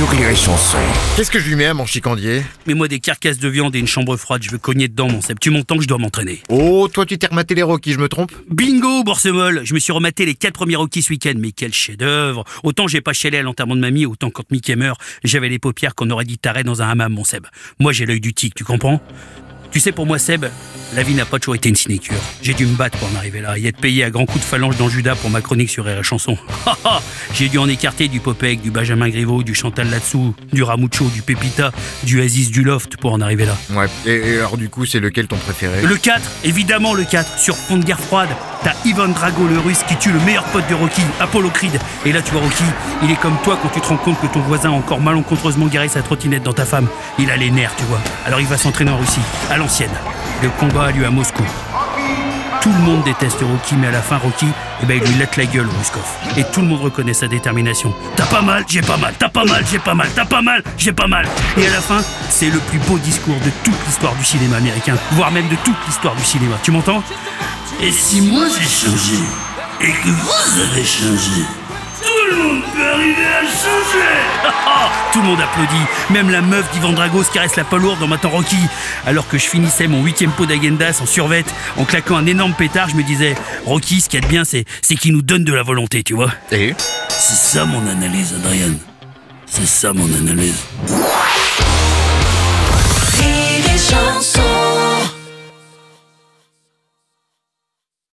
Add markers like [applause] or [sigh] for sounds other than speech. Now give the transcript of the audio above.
sur Rire et Chanson. Qu'est-ce que je lui mets à mon chicandier Mets-moi des carcasses de viande et une chambre froide, je veux cogner dedans, mon Seb. Tu m'entends que je dois m'entraîner. Oh, toi tu t'es rematé les Rocky, je me trompe Bingo, Boursemol Je me suis rematé les quatre premiers Rocky ce week-end, mais quel chef-d'œuvre Autant j'ai pas chialé à l'enterrement de mamie, autant quand Mickey meurt, j'avais les paupières qu'on aurait dit taré dans un hammam, mon Seb. Moi j'ai l'œil du tic, tu comprends? Tu sais, pour moi, Seb, la vie n'a pas toujours été une sinécure. J'ai dû me battre pour en arriver là et être payé à grands coups de phalange dans Judas pour ma chronique sur Rire Chanson. [laughs] J'ai dû en écarter du Popek, du Benjamin Griveaux, du Chantal Latsou, du Ramucho, du Pépita, du Aziz du Loft pour en arriver là. Ouais, et, alors du coup, c'est lequel ton préféré? Le 4, évidemment le 4, sur fond de guerre froide. T'as Ivan Drago, le russe, qui tue le meilleur pote de Rocky, Apollo Creed. Et là, tu vois, Rocky, il est comme toi quand tu te rends compte que ton voisin a encore malencontreusement garé sa trottinette dans ta femme. Il a les nerfs, tu vois. Alors il va s'entraîner en Russie, à l'ancienne. Le combat a lieu à Moscou. Tout le monde déteste Rocky, mais à la fin, Rocky, eh ben, il lui lèche la gueule Ruskov. Et tout le monde reconnaît sa détermination. T'as pas mal, j'ai pas mal, t'as pas mal, j'ai pas mal, t'as pas mal, j'ai pas mal. Et à la fin, c'est le plus beau discours de toute l'histoire du cinéma américain, voire même de toute l'histoire du cinéma. Tu m'entends? Et si moi j'ai changé, et que vous avez changé, tout le monde peut arriver à changer [laughs] Tout le monde applaudit, même la meuf d'Ivan Dragos caresse la lourde en m'attendant Rocky. Alors que je finissais mon huitième pot d'agendas en survette, en claquant un énorme pétard, je me disais, Rocky, ce qu'il y a de bien, c'est, c'est qu'il nous donne de la volonté, tu vois. Et C'est ça mon analyse, Adrien. C'est ça mon analyse.